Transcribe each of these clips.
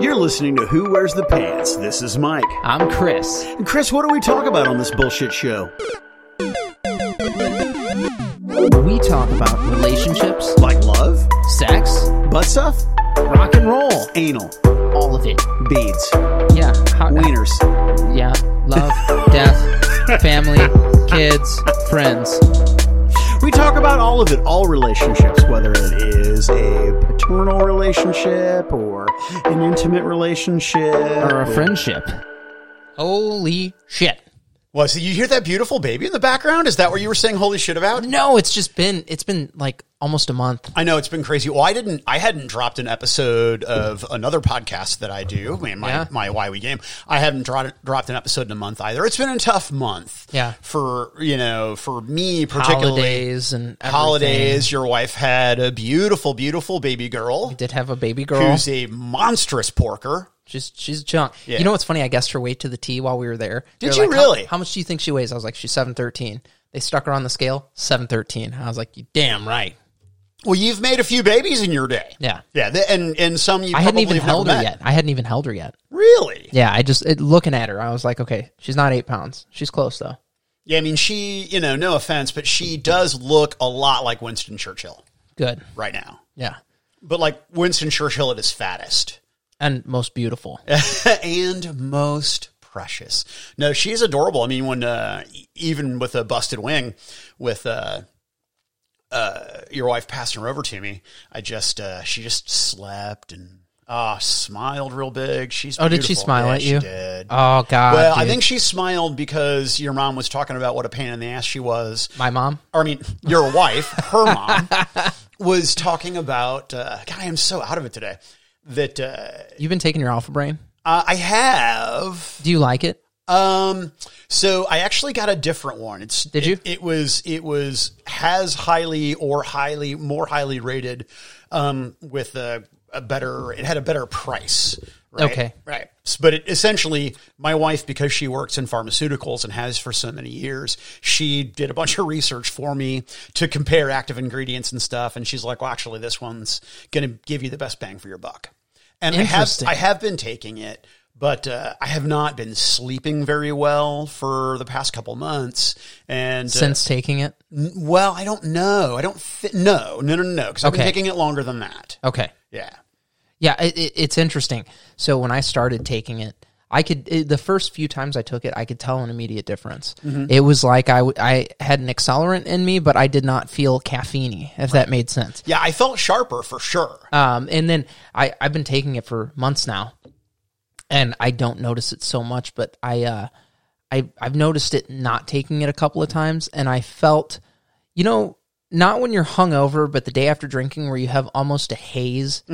You're listening to Who Wears the Pants. This is Mike. I'm Chris. And Chris, what do we talk about on this bullshit show? We talk about relationships, Like love, sex, butt stuff, rock and roll, anal, all of it. beads, Yeah. hot, wieners. Yeah. Love, death, family, kids, friends. We talk about all of it, all relationships, whether it is a paternal relationship or an intimate relationship Or a friendship. Holy shit. Well, so you hear that beautiful baby in the background? Is that what you were saying holy shit about? No, it's just been it's been like almost a month. I know it's been crazy. Well, I didn't, I hadn't dropped an episode of another podcast that I do, I mean, my, Yeah. my Why We Game. I haven't dropped, dropped an episode in a month either. It's been a tough month. Yeah. For, you know, for me particularly. Holidays and everything. Holidays. Your wife had a beautiful, beautiful baby girl Did have a baby girl. who's a monstrous porker. She's she's a chunk. Yeah. You know what's funny? I guessed her weight to the T while we were there. Did They're you like, "How- really? How, much do you think she weighs? I was like, she's seven thirteen. They stuck her on the scale, seven thirteen. I was like, you damn right. Well, you've made a few babies in your day. Yeah. Yeah. And, and some you I hadn't even held her met. yet. I hadn't even held her yet. Really? Yeah, I just it, looking at her, I was like, okay, she's not eight pounds. She's close though. Yeah. I mean, she, you know, no offense, but she does look a lot like Winston Churchill Good. right now. Yeah, But like Winston Churchill at his fattest. And most beautiful. and most precious. No, she's adorable. I mean, when uh, even with a busted wing, with uh, uh, your wife passing her over to me, I just uh, she just slept and ah smiled real big. She's Oh, did she smile Yeah, at she you? did. Oh God. well, I think she smiled because your mom was talking about what a pain in the ass she was. my mom. Or, I mean, your wife, her mom, was talking about. Uh, God, I am so out of it today. That uh, You've been taking your Alpha Brain. uh, I have. Do you like it? Um, so I actually got a different one. It's Did you? It, it was it was has highly or highly more highly rated, um, with a, a better. It had a better price. Right? Okay. right. But it, essentially, my wife, because she works in pharmaceuticals and has for so many years, she did a bunch of research for me to compare active ingredients and stuff. And she's like, "Well, actually, this one's going to give you the best bang for your buck." And I have I have been taking it, but uh, I have not been sleeping very well for the past couple months. And uh, Since taking it. n- well, I don't know. I don't. Th- no, no, no, no. Because I've been taking it longer than that. Okay. Yeah. Yeah, it, it, it's interesting. So when I started taking it, I could it, the first few times I took it, I could tell an immediate difference. It was like I, w- I had an accelerant in me, but I did not feel caffeine, if that made sense. Yeah, I felt sharper for sure. Um, and then I, I've been taking it for months now, and I don't notice it so much, but I, uh, I, I've noticed it not taking it a couple of times, and I felt, you know, not when you're hungover, but the day after drinking, where you have almost a haze.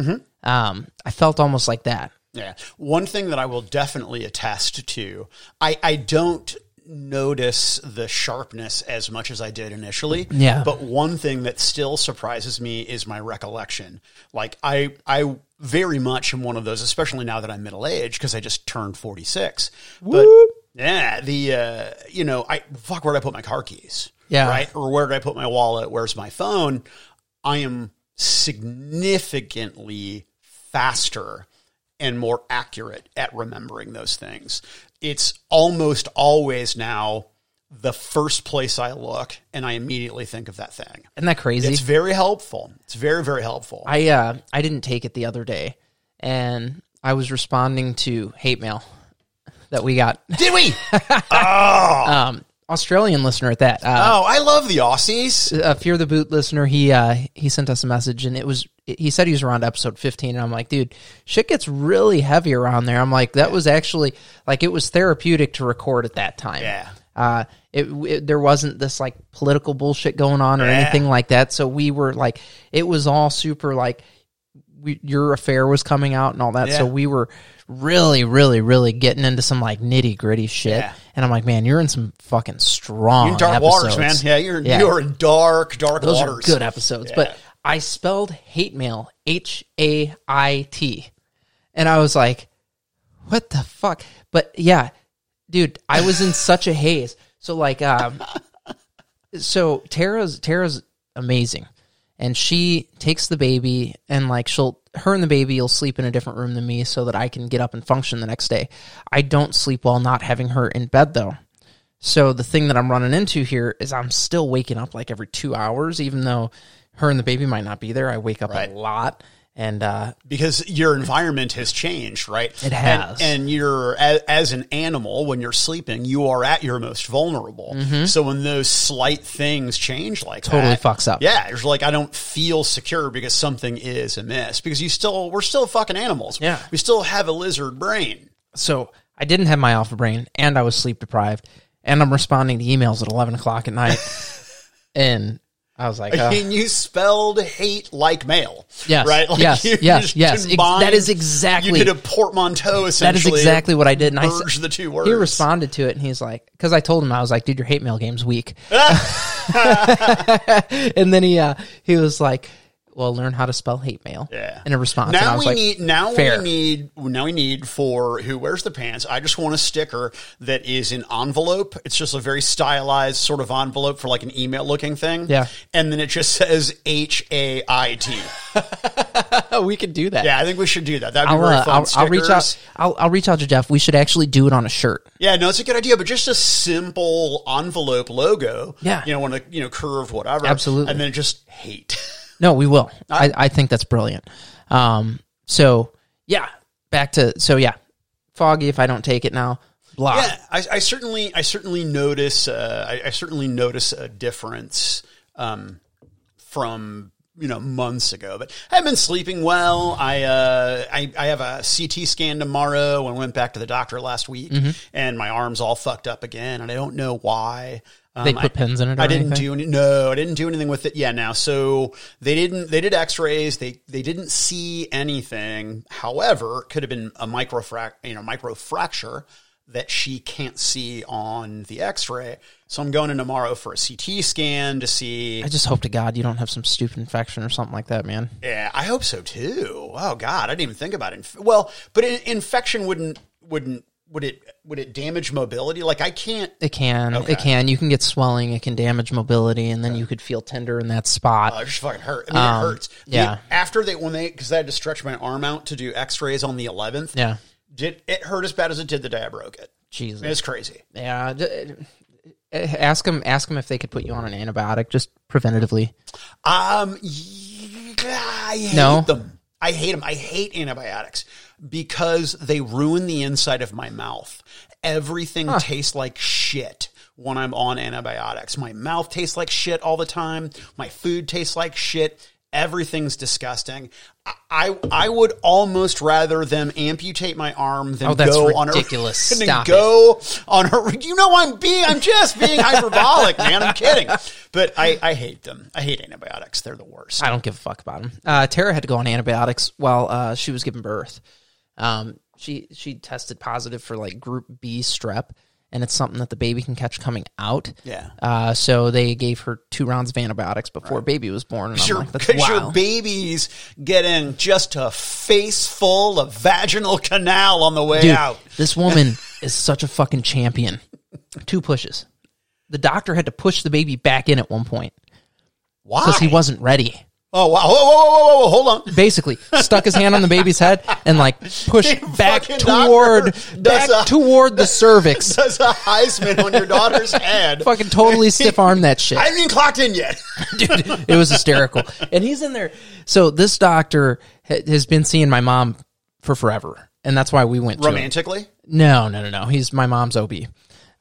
Um, I felt almost like that. Yeah. One thing that I will definitely attest to, I, I don't notice the sharpness as much as I did initially. Yeah. But one thing that still surprises me is my recollection. Like I I very much am one of those, especially now that I'm middle aged, because I just turned 46. But yeah, the uh, you know, I fuck where did I put my car keys? Yeah. Right? Or where did I put my wallet? Where's my phone? I am significantly faster and more accurate at remembering those things. It's almost always now the first place I look and I immediately think of that thing. Isn't that crazy? It's very helpful. It's very, very helpful. I uh I didn't take it the other day, and I was responding to hate mail that we got. Did we? Um, Australian listener at that. Uh, oh, I love the Aussies. a Fear the Boot listener, he uh, he sent us a message, and it was he said he was around episode fifteen, and I'm like, dude, shit gets really heavy around there. I'm like, that was actually like it was therapeutic to record at that time. Yeah. Uh, it, it there wasn't this like political bullshit going on or Yeah. anything like that. So we were like, it was all super like, we, your affair was coming out and all that. So we were really, really, really getting into some like nitty gritty shit. Yeah. And I'm like, man, you're in some fucking strong You're in dark waters, man. Yeah, you're Yeah. you're in dark, dark Those waters. are good episodes. Yeah. But I spelled hate mail H A I T. And I was like, what the fuck? But yeah, dude, I was in such a haze. So like um so Tara's Tara's amazing. And she takes the baby and like she'll her and the baby will sleep in a different room than me so that I can get up and function the next day. I don't sleep well not having her in bed though. So the thing that I'm running into here is I'm still waking up like every two hours, even though her and the baby might not be there. I wake up Right. a lot, and uh, because your environment has changed, right? It has. And, and you're as, as an animal when you're sleeping, you are at your most vulnerable. So when those slight things change like Mm-hmm. Totally that, fucks up. Yeah, it's like I don't feel secure because something is amiss. Because you still, we're still fucking animals. Yeah. we still have a lizard brain. so I didn't have my alpha brain, and I was sleep deprived, and I'm responding to emails at 11 o'clock at night, and I was like, uh, and you spelled hate like male. Yes, right. yes, you yes, yes. Ex- combined- that is exactly- You did a portmanteau. Essentially. That is exactly what I did. And I the two words. he responded to it, and he's like, because I told him I was like, dude, your hate mail game's weak. and then he uh, he was like, well, learn how to spell hate mail. Yeah. In a response, Now we like, need now fair. we need now we need for who wears the pants. I just want a sticker that is an envelope. It's just a very stylized sort of envelope for like an email looking thing. Yeah. And then it just says H A I T. we could do that. Yeah, I think we should do that. That'd be I'll, very uh, fun. I'll, I'll reach out. I'll, I'll reach out to Jeff. We should actually do it on a shirt. Yeah, no, it's a good idea, but just a simple envelope logo. Yeah. You know, on a you know, curve whatever. Absolutely. And then just hate. No, we will. I, I think that's brilliant. Um, so yeah, back to so yeah, foggy. If I don't take it now, blah. Yeah, I, I certainly, I certainly notice, uh, I, I certainly notice a difference um, from you know months ago. But I've been sleeping well. I, uh, I, I have a CT scan tomorrow. and went back to the doctor last week, Mm-hmm. and my arm's all fucked up again, and I don't know why. Um, They put I- pins in it. Or I didn't anything? do any. No, I didn't do anything with it. Yeah, now so they didn't. They did X-rays. They they didn't see anything. However, it could have been a microfrac, you know, microfracture that she can't see on the X-ray. So I'm going in tomorrow for a CT scan to see. I just hope to God you don't have some stupid infection or something like that, man. Yeah, I hope so too. Oh God, I didn't even think about it. Well, but in, infection wouldn't wouldn't would it would it damage mobility? Like I can't. It can. Okay. It can. You can get swelling. It can damage mobility, and then you could feel tender in that spot. Oh, it just fucking hurt. I mean, Um, it hurts. The- yeah. after they when they because I had to stretch my arm out to do X-rays on the 11th. yeah. Did it hurt as bad as it did the day I broke it? Jesus. It's crazy. Yeah. j- Ask them. Ask them if they could put you on an antibiotic just preventatively. Um, yeah, I hate No? them. I hate them. I hate antibiotics because they ruin the inside of my mouth. Everything tastes like shit when I'm on antibiotics. My mouth tastes like shit all the time. My food tastes like shit. Everything's disgusting. I I, would almost rather them amputate my arm than Oh, that's go on ridiculous. a than Stop go on a. You know I'm being I'm just being hyperbolic, man. I'm kidding, but I I hate them. I hate antibiotics. They're the worst. I don't give a fuck about them. Uh, Tara had to go on antibiotics while uh, she was giving birth. Um, she she tested positive for like Group B strep, and it's something that the baby can catch coming out. Yeah. Uh, so they gave her two rounds of antibiotics before baby was born, and like, because your wild. baby's getting just a face full of vaginal canal on the way Dude, out. this woman is such a fucking champion. Two pushes. The doctor had to push the baby back in at one point Why? because he wasn't ready. Oh wow! Whoa, whoa, whoa, whoa, whoa! Hold on. Basically, stuck his hand on the baby's head and like pushed back toward back toward the cervix. Does a Heisman on your daughter's head? fucking totally stiff arm that shit. I haven't even clocked in yet. Dude, it was hysterical. And he's in there. So this doctor ha- has been seeing my mom for forever. And that's why we went to him. Romantically, No, no, no, no. He's my mom's OB.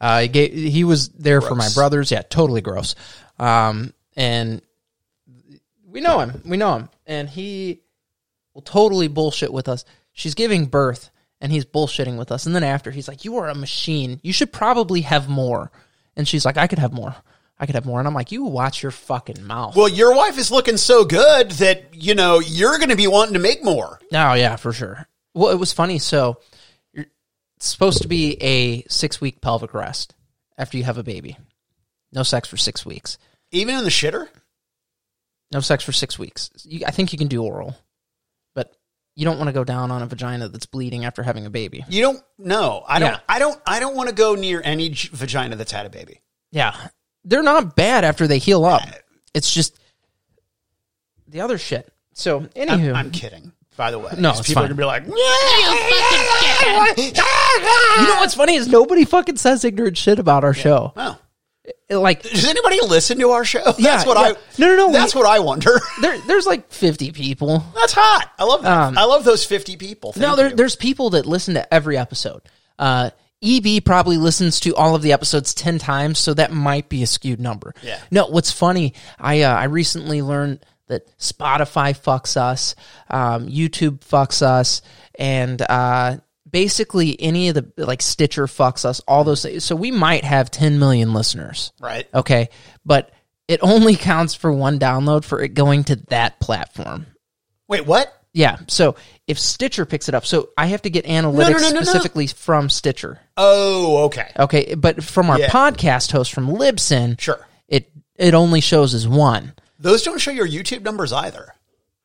Uh, he, gave, he was there for my brothers. Yeah, totally gross. Um, and we know him. We know him. And he will totally bullshit with us. She's giving birth and he's bullshitting with us. And then after, he's like, You are a machine. You should probably have more. And she's like, I could have more. I could have more. And I'm like, You watch your fucking mouth. well, your wife is looking so good that you know you're going to be wanting to make more. Oh yeah, for sure. Well, it was funny. So you're supposed to be a six week pelvic rest after you have a baby. No sex for six weeks. Even in the shitter. No sex for six weeks. You, I think you can do oral, but you don't want to go down on a vagina that's bleeding after having a baby. You don't. No, I don't. Yeah. I don't. I don't want to go near any j- vagina that's had a baby. Yeah, they're not bad after they heal up. It's just the other shit. So, anywho, I'm, I'm kidding. By the way, no, it's people fine. are gonna be like, You know what's funny is nobody fucking says ignorant shit about our show. "Oh, Like does anybody listen to our show?" Yeah, that's what yeah. I. No, no, no, That's we- what I wonder. there, there's like 50 people. that's hot. I love that. Um, I love those fifty people. Thank no, there, there's people that listen to every episode. Uh, EB probably listens to all of the episodes 10 times, so that might be a skewed number. Yeah. No, what's funny, I uh, I recently learned that Spotify fucks us, um, YouTube fucks us, and uh, basically any of the like Stitcher fucks us, all those things. So we might have 10 million listeners. right. Okay. But it only counts for one download for it going to that platform. Wait, what? Yeah. So if Stitcher picks it up, so I have to get analytics no, no, no, specifically from Stitcher. Oh, okay. Okay. But from our Yeah. podcast host from Libsyn, Sure. it it only shows as one. Those don't show your YouTube numbers either.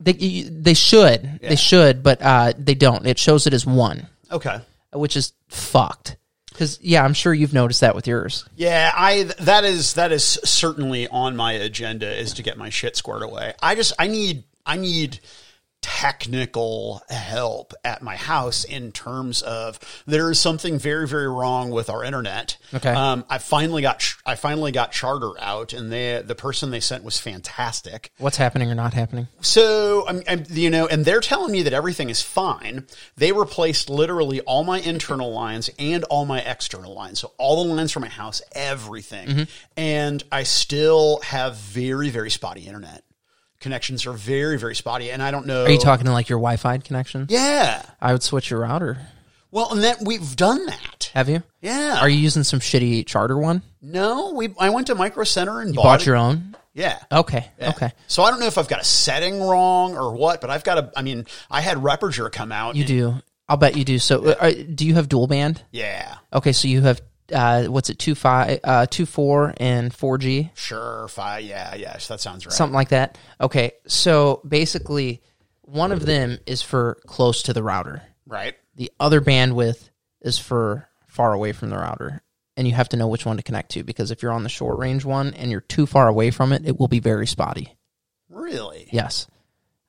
They they should they should, but uh, they don't. It shows it as one, Okay. which is fucked. Because yeah, I'm sure you've noticed that with yours. Yeah, I that is that is certainly on my agenda is to get my shit squared away. I just I need I need technical help at my house in terms of there is something very very wrong with our internet. Okay. Um, I finally got I finally got Charter out, and they the person they sent was fantastic. What's happening or not happening? So, I'm, I'm, you know, and they're telling me that everything is fine. They replaced literally all my internal lines and all my external lines. So, all the lines for my house, everything. Mm-hmm. And I still have very, very spotty internet. Connections are very, very spotty. And I don't know. Are you talking to like your Wi-Fi connection? Yeah. I would switch your router. Well, and then we've done that. Have you? Yeah. Are you using some shitty charter one? No, we. I went to Micro Center and You bought, bought your own? Yeah. Okay. Yeah. Okay. So I don't know if I've got a setting wrong or what, but I've got a. I mean, I had Reperger come out. You and- do. I'll bet you do. So, uh, uh, do you have dual band? Yeah. Okay, so you have uh, what's it two five, uh, two four, and four G, Sure, five. Yeah, yes, that sounds right. something like that. Okay, so basically, one of them is for close to the router. right. The other bandwidth is for far away from the router, and you have to know which one to connect to because if you're on the short range one and you're too far away from it, it will be very spotty. Really? Yes,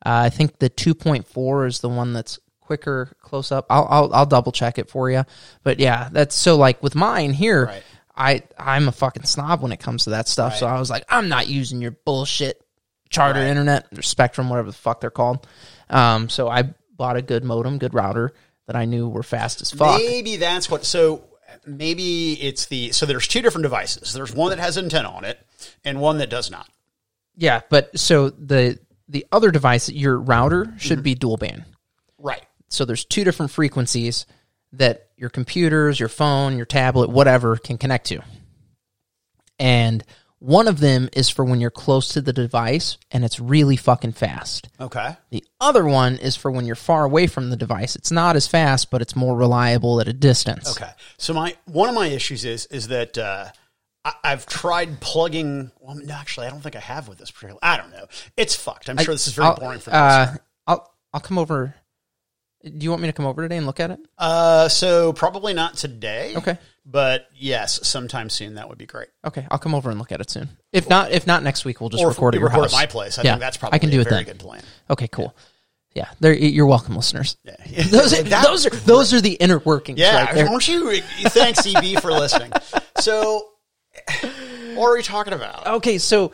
uh, I think the two point four is the one that's quicker close up. I'll, I'll I'll double check it for you, but yeah, that's so like with mine here. Right. I I'm a fucking snob when it comes to that stuff. So I was like, I'm not using your bullshit charter Right. internet or Spectrum, whatever the fuck they're called. Um, so I bought a good modem, good router that I knew were fast as fuck. Maybe that's what. So maybe it's the. So there's two different devices. There's one that has antenna on it, and one that does not. Yeah, but so the the other device, your router should Mm-hmm. be dual band. Right. So there's two different frequencies that your computers, your phone, your tablet, whatever can connect to. And one of them is for when you're close to the device and it's really fucking fast. Okay. The other one is for when you're far away from the device. It's not as fast, but it's more reliable at a distance. Okay. So my one of my issues is is that uh, I, I've tried plugging. Well, no, actually, I don't think I have with this particular. I don't know. It's fucked. I'm sure this is very I'll- boring for the uh. I'll I'll come over. Do you want me to come over today and look at it? Uh, so probably not today. Okay. But yes, sometime soon that would be great. Okay, I'll come over and look at it soon. If not, if not next week, we'll just Or record at your record house. at my place. I Yeah, think that's probably I can do a it very then. good plan. Okay, cool. Yeah, there. You're welcome, listeners. Yeah. Those are, those are those are the inner workings. Yeah, right there. aren't you? Thanks, EB, for listening. So, what are we talking about? Okay, so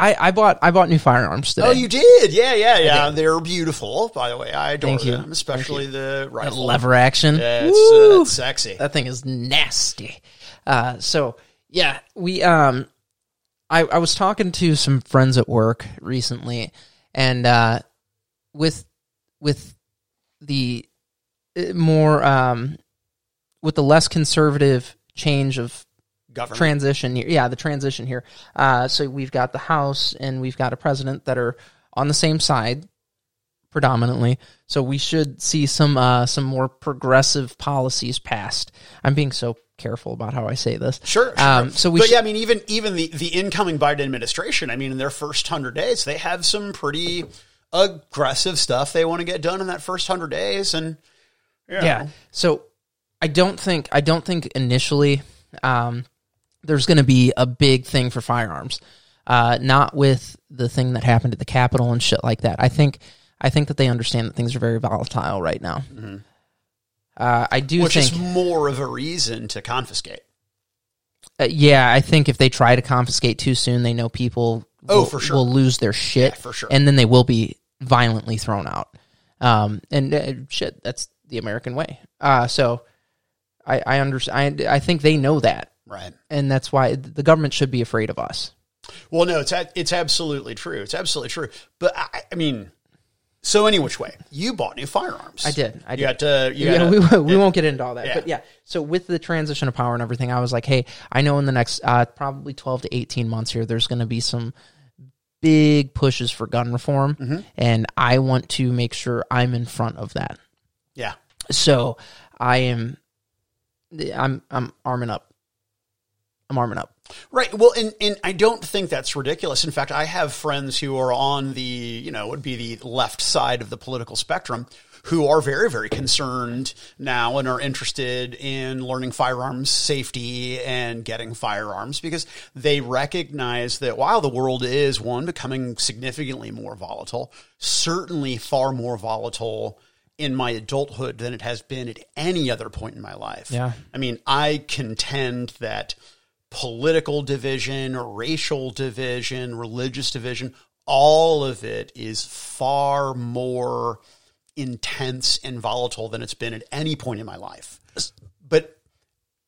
I, I bought I bought new firearms today. Oh, you did? Yeah, yeah, yeah. They're beautiful, by the way. I adore Thank you. them, especially the That rifle. lever action. Yeah, it's, uh, Woo! it's sexy. that thing is nasty. Uh, so yeah, we um, I I was talking to some friends at work recently, and uh, with with the uh, more um, with the less conservative change of Government. transition here. Yeah, the transition here. Uh, so we've got the House and we've got a president that are on the same side predominantly. So we should see some uh, some more progressive policies passed. I'm being so careful about how I say this. Sure. sure. Um, so we but should, yeah, I mean, even even the the incoming Biden administration, I mean, in their first hundred days, they have some pretty aggressive stuff they want to get done in that first hundred days, and you know, yeah. So I don't think I don't think initially um, there's going to be a big thing for firearms. Uh, not with the thing that happened at the Capitol and shit like that. I think I think that they understand that things are very volatile right now. Uh, I do Mm-hmm. Which think, is more of a reason to confiscate. uh, yeah, I think if they try to confiscate too soon, they know people Oh, will, for sure. will lose their shit, Yeah, for sure. and then they will be violently thrown out. Um, and uh, shit, that's the American way. Uh, so I, I understand. I, I think they know that, Right. and that's why the government should be afraid of us. Well, no, it's a- it's absolutely true. It's absolutely true. But I, I mean, so any which way, you bought new firearms. I did. I did. You got to. You yeah, got we, we won't get into all that. Yeah. But yeah, so with the transition of power and everything, I was like, hey, I know in the next uh, probably 12 to 18 months here, there's going to be some big pushes for gun reform. Mm-hmm. And I want to make sure I'm in front of that. yeah. So I am, I'm, I'm arming up. I'm arming up. Right. Well, and, and I don't think that's ridiculous. In fact, I have friends who are on the, you know, would be the left side of the political spectrum who are very, very concerned now and are interested in learning firearms safety and getting firearms because they recognize that while the world is one becoming significantly more volatile, certainly far more volatile in my adulthood than it has been at any other point in my life. Yeah. I mean, I contend that political division, racial division, religious division, all of it is far more intense and volatile than it's been at any point in my life. But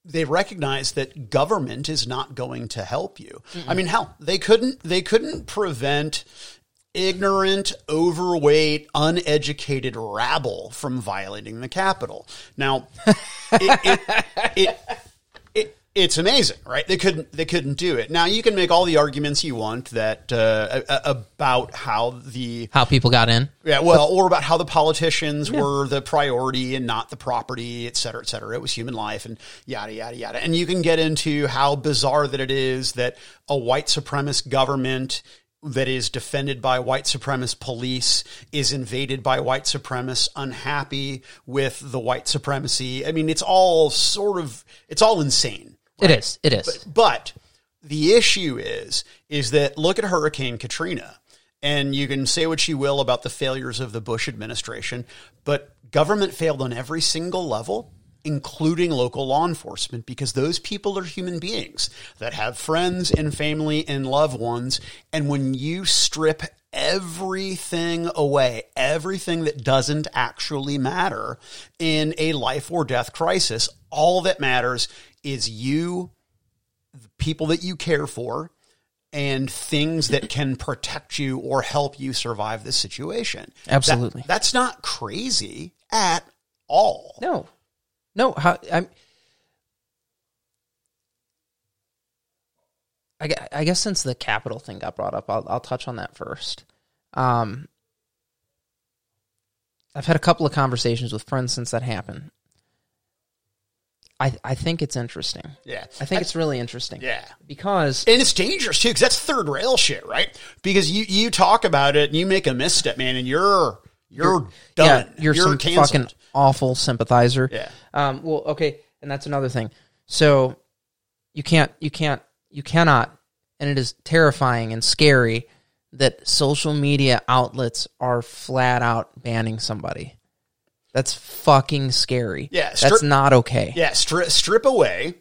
they recognize that government is not going to help you. I mean, hell, they couldn't they couldn't prevent ignorant, overweight, uneducated rabble from violating the Capitol. Now, it, it, it, it's amazing, right? They couldn't they couldn't do it. Now you can make all the arguments you want that uh, about how the How people got in. yeah, well, or about how the politicians were the priority and not the property, et cetera, et cetera. It was human life and yada, yada, yada. And you can get into how bizarre that it is that a white supremacist government that is defended by white supremacist police is invaded by white supremacists unhappy with the white supremacy. I mean, it's all sort of, it's all insane. It is. It is. But the issue is, is that look at Hurricane Katrina, and you can say what you will about the failures of the Bush administration, but government failed on every single level, including local law enforcement, because those people are human beings that have friends and family and loved ones. And when you strip everything away, everything that doesn't actually matter in a life or death crisis, all that matters is you, the people that you care for, and things that can protect you or help you survive the situation. That- Absolutely. that's not crazy at all. No, no. How I'm. I, I guess since the capital thing got brought up, I'll, I'll touch on that first. Um, I've had a couple of conversations with friends since that happened. I I think it's interesting. Yeah. I think it's really interesting. Yeah. because And it's dangerous too, because that's third rail shit, right? Because you, you talk about it and you make a misstep, man, and you're you're, done. Yeah, you're, some canceled. fucking awful sympathizer. Yeah. Um, well, okay, and that's another thing. So you can't, you can't, you cannot, and it is terrifying and scary that social media outlets are flat out banning somebody. That's fucking scary. Yeah, that's not okay. Yeah, strip strip away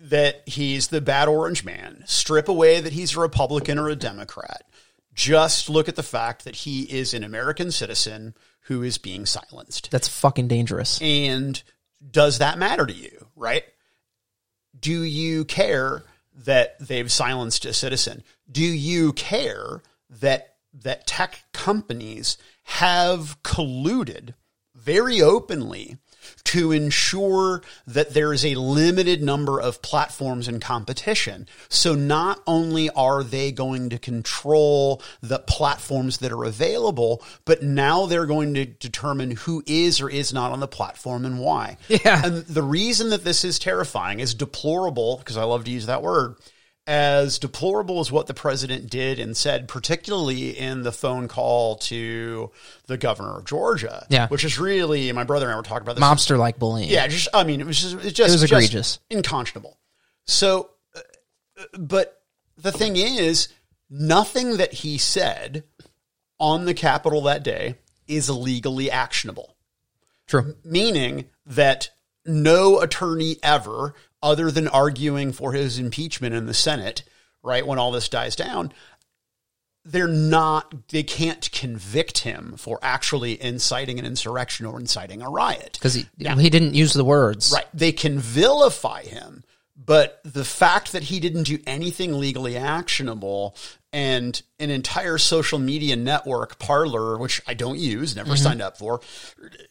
that he's the bad orange man. Strip away that he's a Republican or a Democrat. Just look at the fact that he is an American citizen who is being silenced. That's fucking dangerous. And does that matter to you, right? Do you care that they've silenced a citizen? Do you care that that tech companies have colluded very openly to ensure that there is a limited number of platforms in competition. So not only are they going to control the platforms that are available, but now they're going to determine who is or is not on the platform and why. Yeah. And the reason that this is terrifying is deplorable, because I love to use that word, as deplorable as what the president did and said, particularly in the phone call to the governor of Georgia. Yeah. Which is really, my brother and I were talking about this. Mobster like bullying. Yeah, just I mean, it was just it, just, was just egregious. unconscionable. So, uh, but the thing is, nothing that he said on the Capitol that day is legally actionable, True. meaning that no attorney ever, other than arguing for his impeachment in the Senate, right, when all this dies down, they're not, they can't convict him for actually inciting an insurrection or inciting a riot. Because he, he didn't use the words. Right. They can vilify him, but the fact that he didn't do anything legally actionable and an entire social media network, Parler, which I don't use, never mm-hmm. signed up for,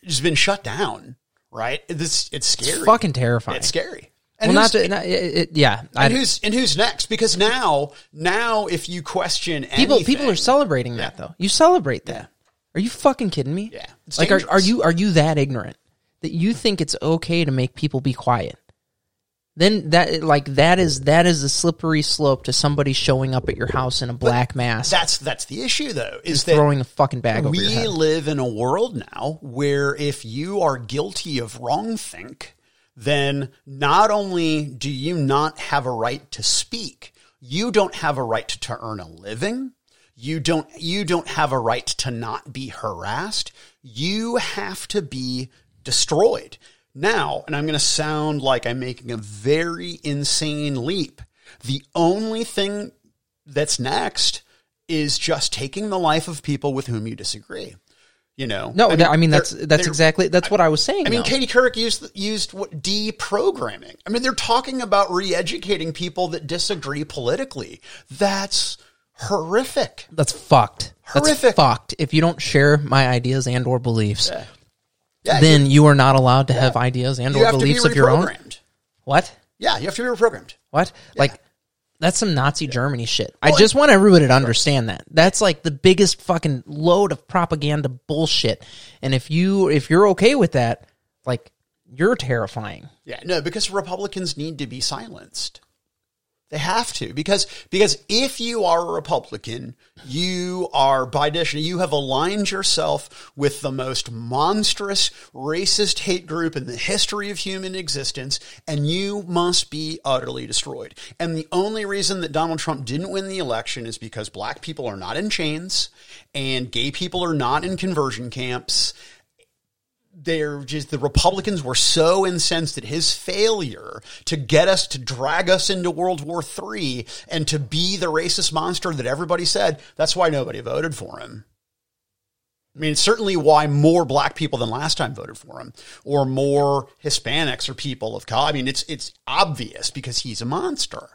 has been shut down. Right. This it's scary. Fucking terrifying. It's scary. Well, And not who's, to, not, it, it- yeah. I, and who's and who's next? Because now, now, if you question people anything, people are celebrating that though. You celebrate that. Are you fucking kidding me? Yeah. It's Like, are, are you are you that ignorant that you think it's okay to make people be quiet? Then that like that is that is a slippery slope to somebody showing up at your house in a black mask, That's that's the issue, though, is that throwing a fucking bag we live in a world now where if you are guilty of wrongthink, then not only do you not have a right to speak, you don't have a right to earn a living. You don't you don't have a right to not be harassed. You have to be destroyed. Now, and I'm going to sound like I'm making a very insane leap. The only thing that's next is just taking the life of people with whom you disagree. You know, No, I mean, that's they're- that's they're- exactly that's what I was saying. I mean, though. Katie Couric used used what deprogramming. I mean, they're talking about re-educating people that disagree politically. That's horrific. that's fucked. That's Horrific. fucked. If you don't share my ideas and or beliefs, Yeah, then you are not allowed to have ideas and you or be beliefs of your own. What? Yeah, you have to be reprogrammed. What? Like that's some Nazi Germany shit. I just want everybody to understand that. That's like the biggest fucking load of propaganda bullshit. And if you if you're okay with that, like you're terrifying. Yeah, no, because Republicans need to be silenced. They have to because because if you are a Republican, you are by definition you have aligned yourself with the most monstrous racist hate group in the history of human existence, and you must be utterly destroyed. And the only reason that Donald Trump didn't win the election is because black people are not in chains and gay people are not in conversion camps they're just the Republicans were so incensed at his failure to get us to drag us into World War III and to be the racist monster that everybody said. That's why nobody voted for him. I mean, it's certainly why more black people than last time voted for him, or more Hispanics or people of color. I mean, it's it's obvious because he's a monster.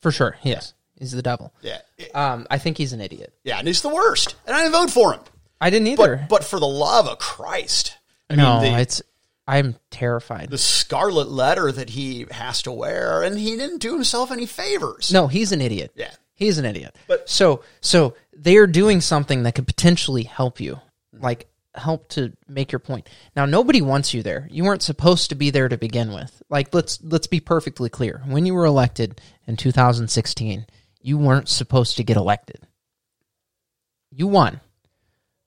For sure. Yes. He's the devil. Yeah, Um, I think he's an idiot. yeah, and he's the worst. And I didn't vote for him. I didn't either. But but for the love of Christ, I no, mean, the, it's I'm terrified. the scarlet letter that he has to wear, and he didn't do himself any favors. No, he's an idiot. Yeah. He's an idiot. But- so so they're doing something that could potentially help you. Like help to make your point. Now nobody wants you there. You weren't supposed to be there to begin with. Like let's let's be perfectly clear. When you were elected in 2016, you weren't supposed to get elected. You won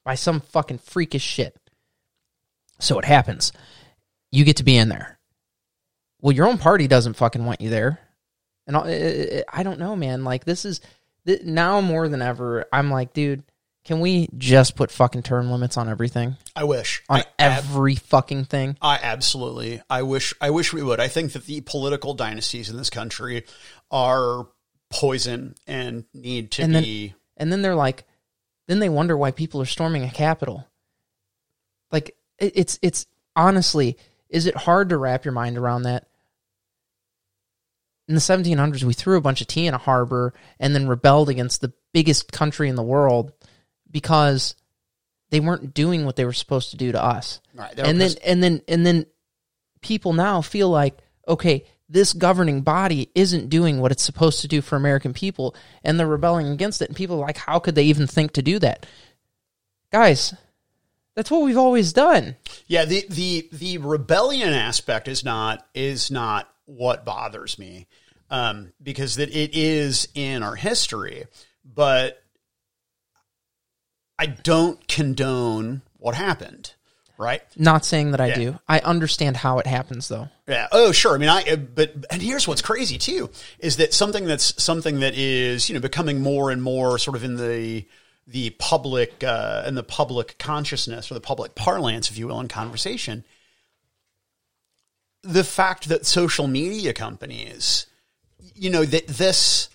by some fucking freakish shit. So it happens. You get to be in there. Well, your own party doesn't fucking want you there. And I, eh, eh, eh, I don't know, man. Like this is now more than ever. I'm like, dude, can we just put fucking term limits on everything, I wish. on I, ab- every fucking thing? I absolutely. I wish. I wish we would. I think that the political dynasties in this country are poison and need to And then- be. And then they're like, then they wonder why people are storming a capital. Like it's it's honestly, is it hard to wrap your mind around that? In the 1700s, we threw a bunch of tea in a harbor and then rebelled against the biggest country in the world because they weren't doing what they were supposed to do to us. Right, and then and then and then people now feel like okay this governing body isn't doing what it's supposed to do for american people and they're rebelling against it and people are like how could they even think to do that guys that's what we've always done Yeah, the the the rebellion aspect is not is not what bothers me, um, because that it is in our history, but I don't condone what happened. Right? not saying that i Yeah. do i understand how it happens though Yeah. Oh, sure. I mean, I. But and here's what's crazy too is that something that's something that is you know becoming more and more sort of in the the public uh, and the public consciousness or the public parlance, if you will, in conversation. The fact that social media companies, you know, that this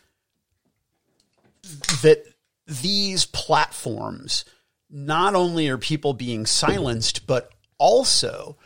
that these platforms not only are people being silenced, but also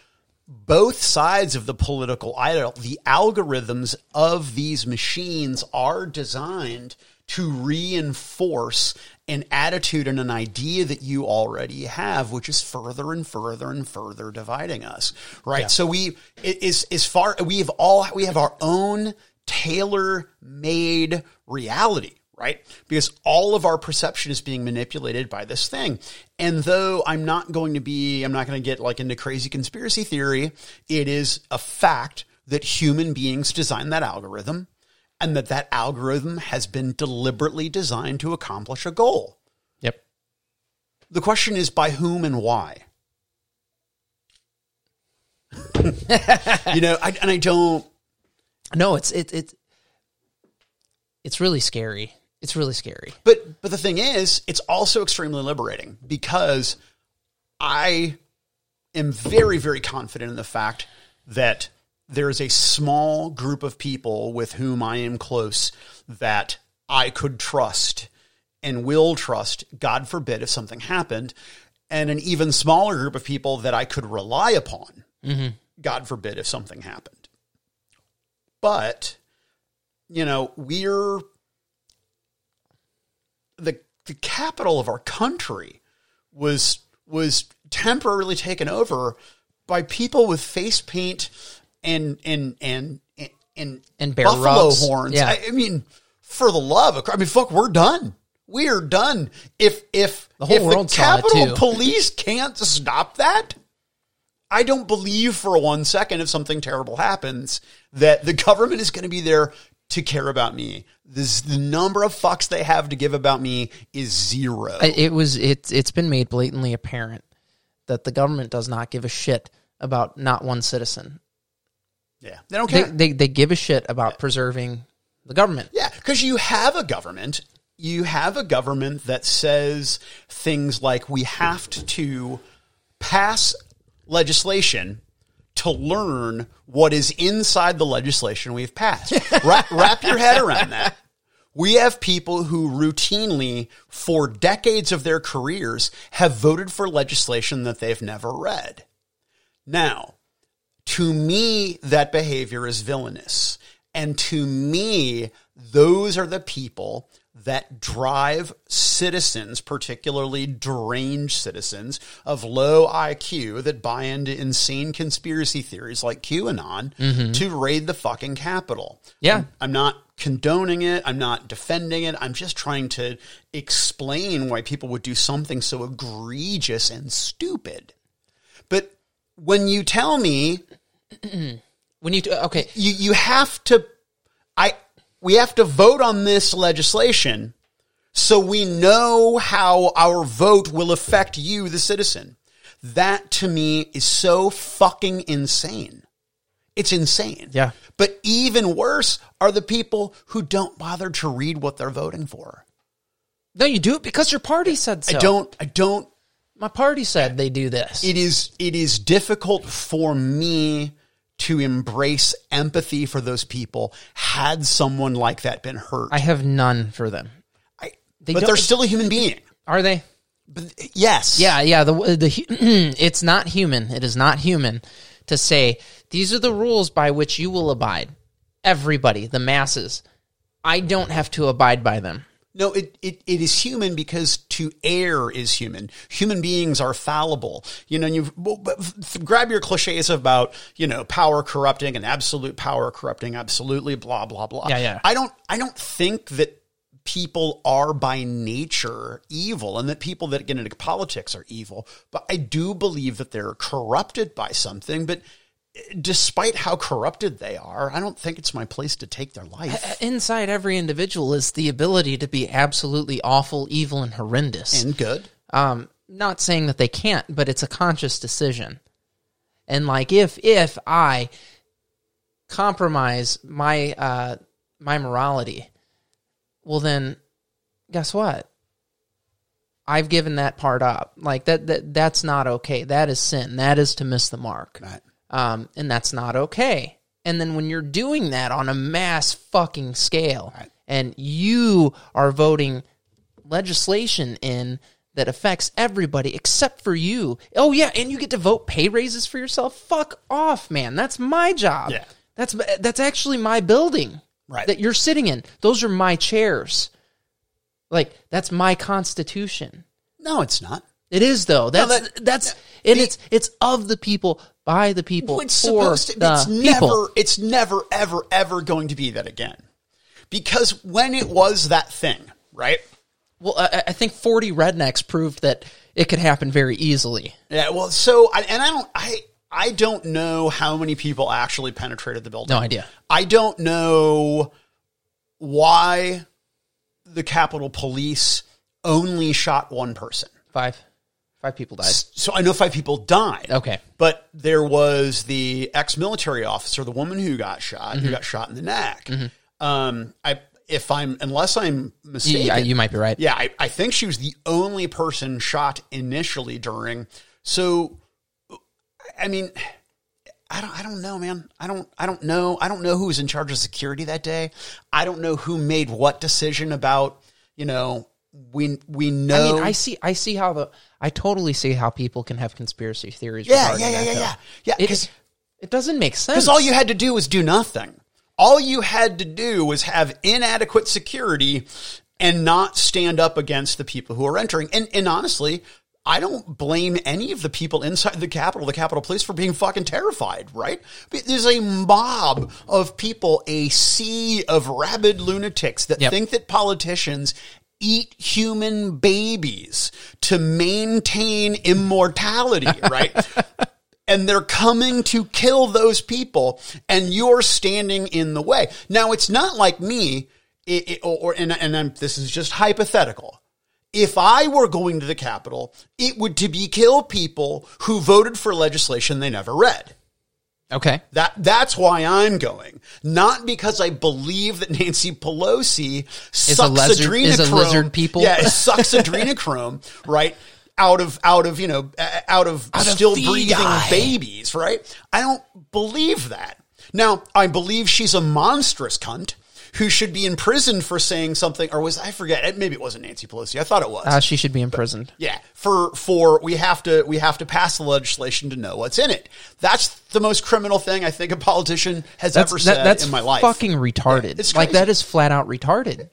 both sides of the political aisle, the algorithms of these machines are designed to reinforce an attitude and an idea that you already have, which is further and further and further dividing us. Right. Yeah. So we is as far we have all we have our own tailor made reality right? Because all of our perception is being manipulated by this thing. And though I'm not going to be, I'm not going to get like into crazy conspiracy theory, it is a fact that human beings designed that algorithm and that that algorithm has been deliberately designed to accomplish a goal. Yep. The question is by whom and why? you know, I, and I don't. No, it's it, it it's really scary it's really scary. But but the thing is, it's also extremely liberating because I am very very confident in the fact that there is a small group of people with whom I am close that I could trust and will trust, God forbid, if something happened, and an even smaller group of people that I could rely upon, mm-hmm. God forbid, if something happened. But, you know, we're the the capital of our country was was temporarily taken over by people with face paint and and and and, and bear buffalo rubs. horns. Yeah. I, I, mean, for the love of I mean, fuck, we're done. We are done. If if the whole if world the Capitol. Police can't stop that, I don't believe for one second if something terrible happens that the government is going to be there to care about me. This the number of fucks they have to give about me is zero. It was it's it's been made blatantly apparent that the government does not give a shit about not one citizen. Yeah, they don't care. They they, they give a shit about yeah. preserving the government. Yeah, because you have a government. You have a government that says things like we have to pass legislation to learn what is inside the legislation we've passed. wrap, wrap your head around that. We have people who routinely, for decades of their careers, have voted for legislation that they've never read. Now, to me, that behavior is villainous. And to me, those are the people that drive citizens, particularly deranged citizens of low IQ that buy into insane conspiracy theories like QAnon mm-hmm. to raid the fucking Capitol. Yeah. I'm, I'm not condoning it. I'm not defending it. I'm just trying to explain why people would do something so egregious and stupid. But when you tell me, when you okay, you you have to, I we have to vote on this legislation so we know how our vote will affect you, the citizen. That to me is so fucking insane. It's insane. Yeah. But even worse are the people who don't bother to read what they're voting for. No, you do it because your party said so. I don't I don't my party said they do this. It is it is difficult for me to embrace empathy for those people had someone like that been hurt. I have none for them. I, they but they're still a human being. Are they? But yes. Yeah, yeah. The the it's not human. It is not human to say these are the rules by which you will abide. Everybody, the masses. I don't have to abide by them. No, it, it, it is human because to err is human. Human beings are fallible. You know, you grab your cliches about, you know, power corrupting and absolute power corrupting absolutely, blah, blah, blah. Yeah, yeah. I don't, I don't think that people are by nature evil and that people that get into politics are evil, but I do believe that they're corrupted by something. But despite how corrupted they are, I don't think it's my place to take their life. Inside every individual is the ability to be absolutely awful, evil, and horrendous. And good. Um, not saying that they can't, but it's a conscious decision. And like if if I compromise my uh my morality, well then guess what? I've given that part up. Like that, that that's not okay. That is sin. That is to miss the mark. Right. Um, and that's not okay. And then when you're doing that on a mass fucking scale, and you are voting legislation in that affects everybody except for you. Oh yeah, and you get to vote pay raises for yourself. Fuck off, man. That's my job. Yeah. That's that's actually my building. Right. That you're sitting in. Those are my chairs. Like that's my constitution. No, it's not. It is though. That's that- that's and it's it's of the people by the people It's for supposed to. the It's people. never. It's never, ever, ever going to be that again. Because when it was that thing, right? Well, I, I think 40 rednecks proved that it could happen very easily. Yeah. Well, so I, and I don't. I I don't know how many people actually penetrated the building. No idea. I don't know why the Capitol Police only shot one person. Five, five people died. So I know five people died. Okay. But there was the ex-military officer, the woman who got shot, Mm-hmm. who got shot in the neck. Um, I if I'm unless I'm mistaken, Yeah, you might be right. yeah, I, I think she was the only person shot initially during. So, I mean, I don't, I don't know, man. I don't, I don't know. I don't know who was in charge of security that day. I don't know who made what decision about, you know, we, we I know. mean, I see, I see how the, I totally see how people can have conspiracy theories. yeah, regarding yeah, yeah, yeah, yeah. Yeah. It, it doesn't make sense. Because all you had to do was do nothing. All you had to do was have inadequate security and not stand up against the people who are entering. And, and honestly, I don't blame any of the people inside the Capitol, the Capitol Police, for being fucking terrified, right? There's a mob of people, a sea of rabid lunatics that Yep. think that politicians eat human babies to maintain immortality, right? and they're coming to kill those people and you're standing in the way. Now it's not like me it, it- or and, and I'm, this is just hypothetical. If i were going to the capitol it would to be kill people who voted for legislation they never read okay. that that's why I'm going, not because I believe that Nancy Pelosi sucks lizard- adrenochrome. is a lizard people? Yeah, sucks adrenochrome, right? Out of out of you know out of of still feed breathing guy. babies, right? I don't believe that. Now I believe she's a monstrous cunt who should be imprisoned for saying something, or was I forget? Maybe it wasn't Nancy Pelosi. I thought it was. Uh, she should be imprisoned. Yeah, for for we have to we have to pass the legislation to know what's in it. That's the most criminal thing I think a politician has That's, ever that- said that's in my life. That's fucking retarded. it's like that is flat out retarded.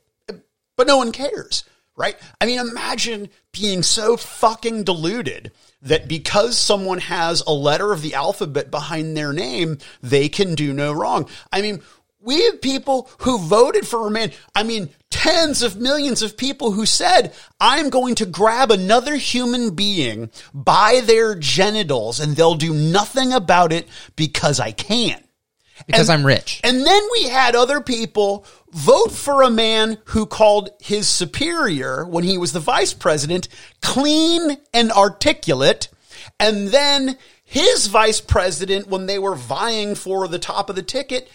but no one cares, right? I mean, imagine being so fucking deluded that because someone has a letter of the alphabet behind their name, they can do no wrong. I mean, we have people who voted for Roman. I mean, tens of millions of people who said, I'm going to grab another human being by their genitals and they'll do nothing about it because I can. Because I'm rich. And then we had other people vote for a man who called his superior when he was the vice president clean and articulate. And then his vice president, when they were vying for the top of the ticket,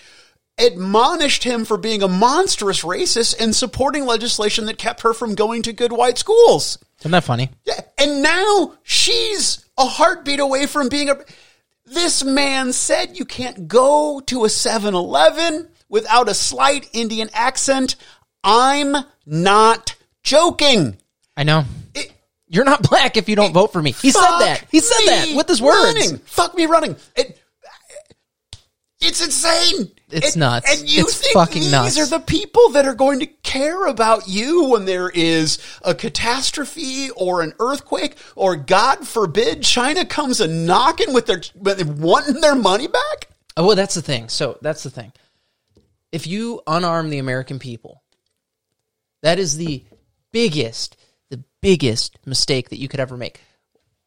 admonished him for being a monstrous racist and supporting legislation that kept her from going to good white schools. Isn't that funny? Yeah. And now she's a heartbeat away from being a. This man said you can't go to a 7 Eleven without a slight Indian accent. I'm not joking. I know. It- You're not black if you don't vote for me. He said that. He said that with his words. running. Fuck me running. It, it's insane. It's And- nuts. And you It's think fucking nuts. these nuts. are the people that are going to care about you when there is a catastrophe or an earthquake or God forbid China comes a knocking with their wanting their money back? Oh, well, that's the thing. So that's the thing. If you unarm the American people, that is the biggest, the biggest mistake that you could ever make.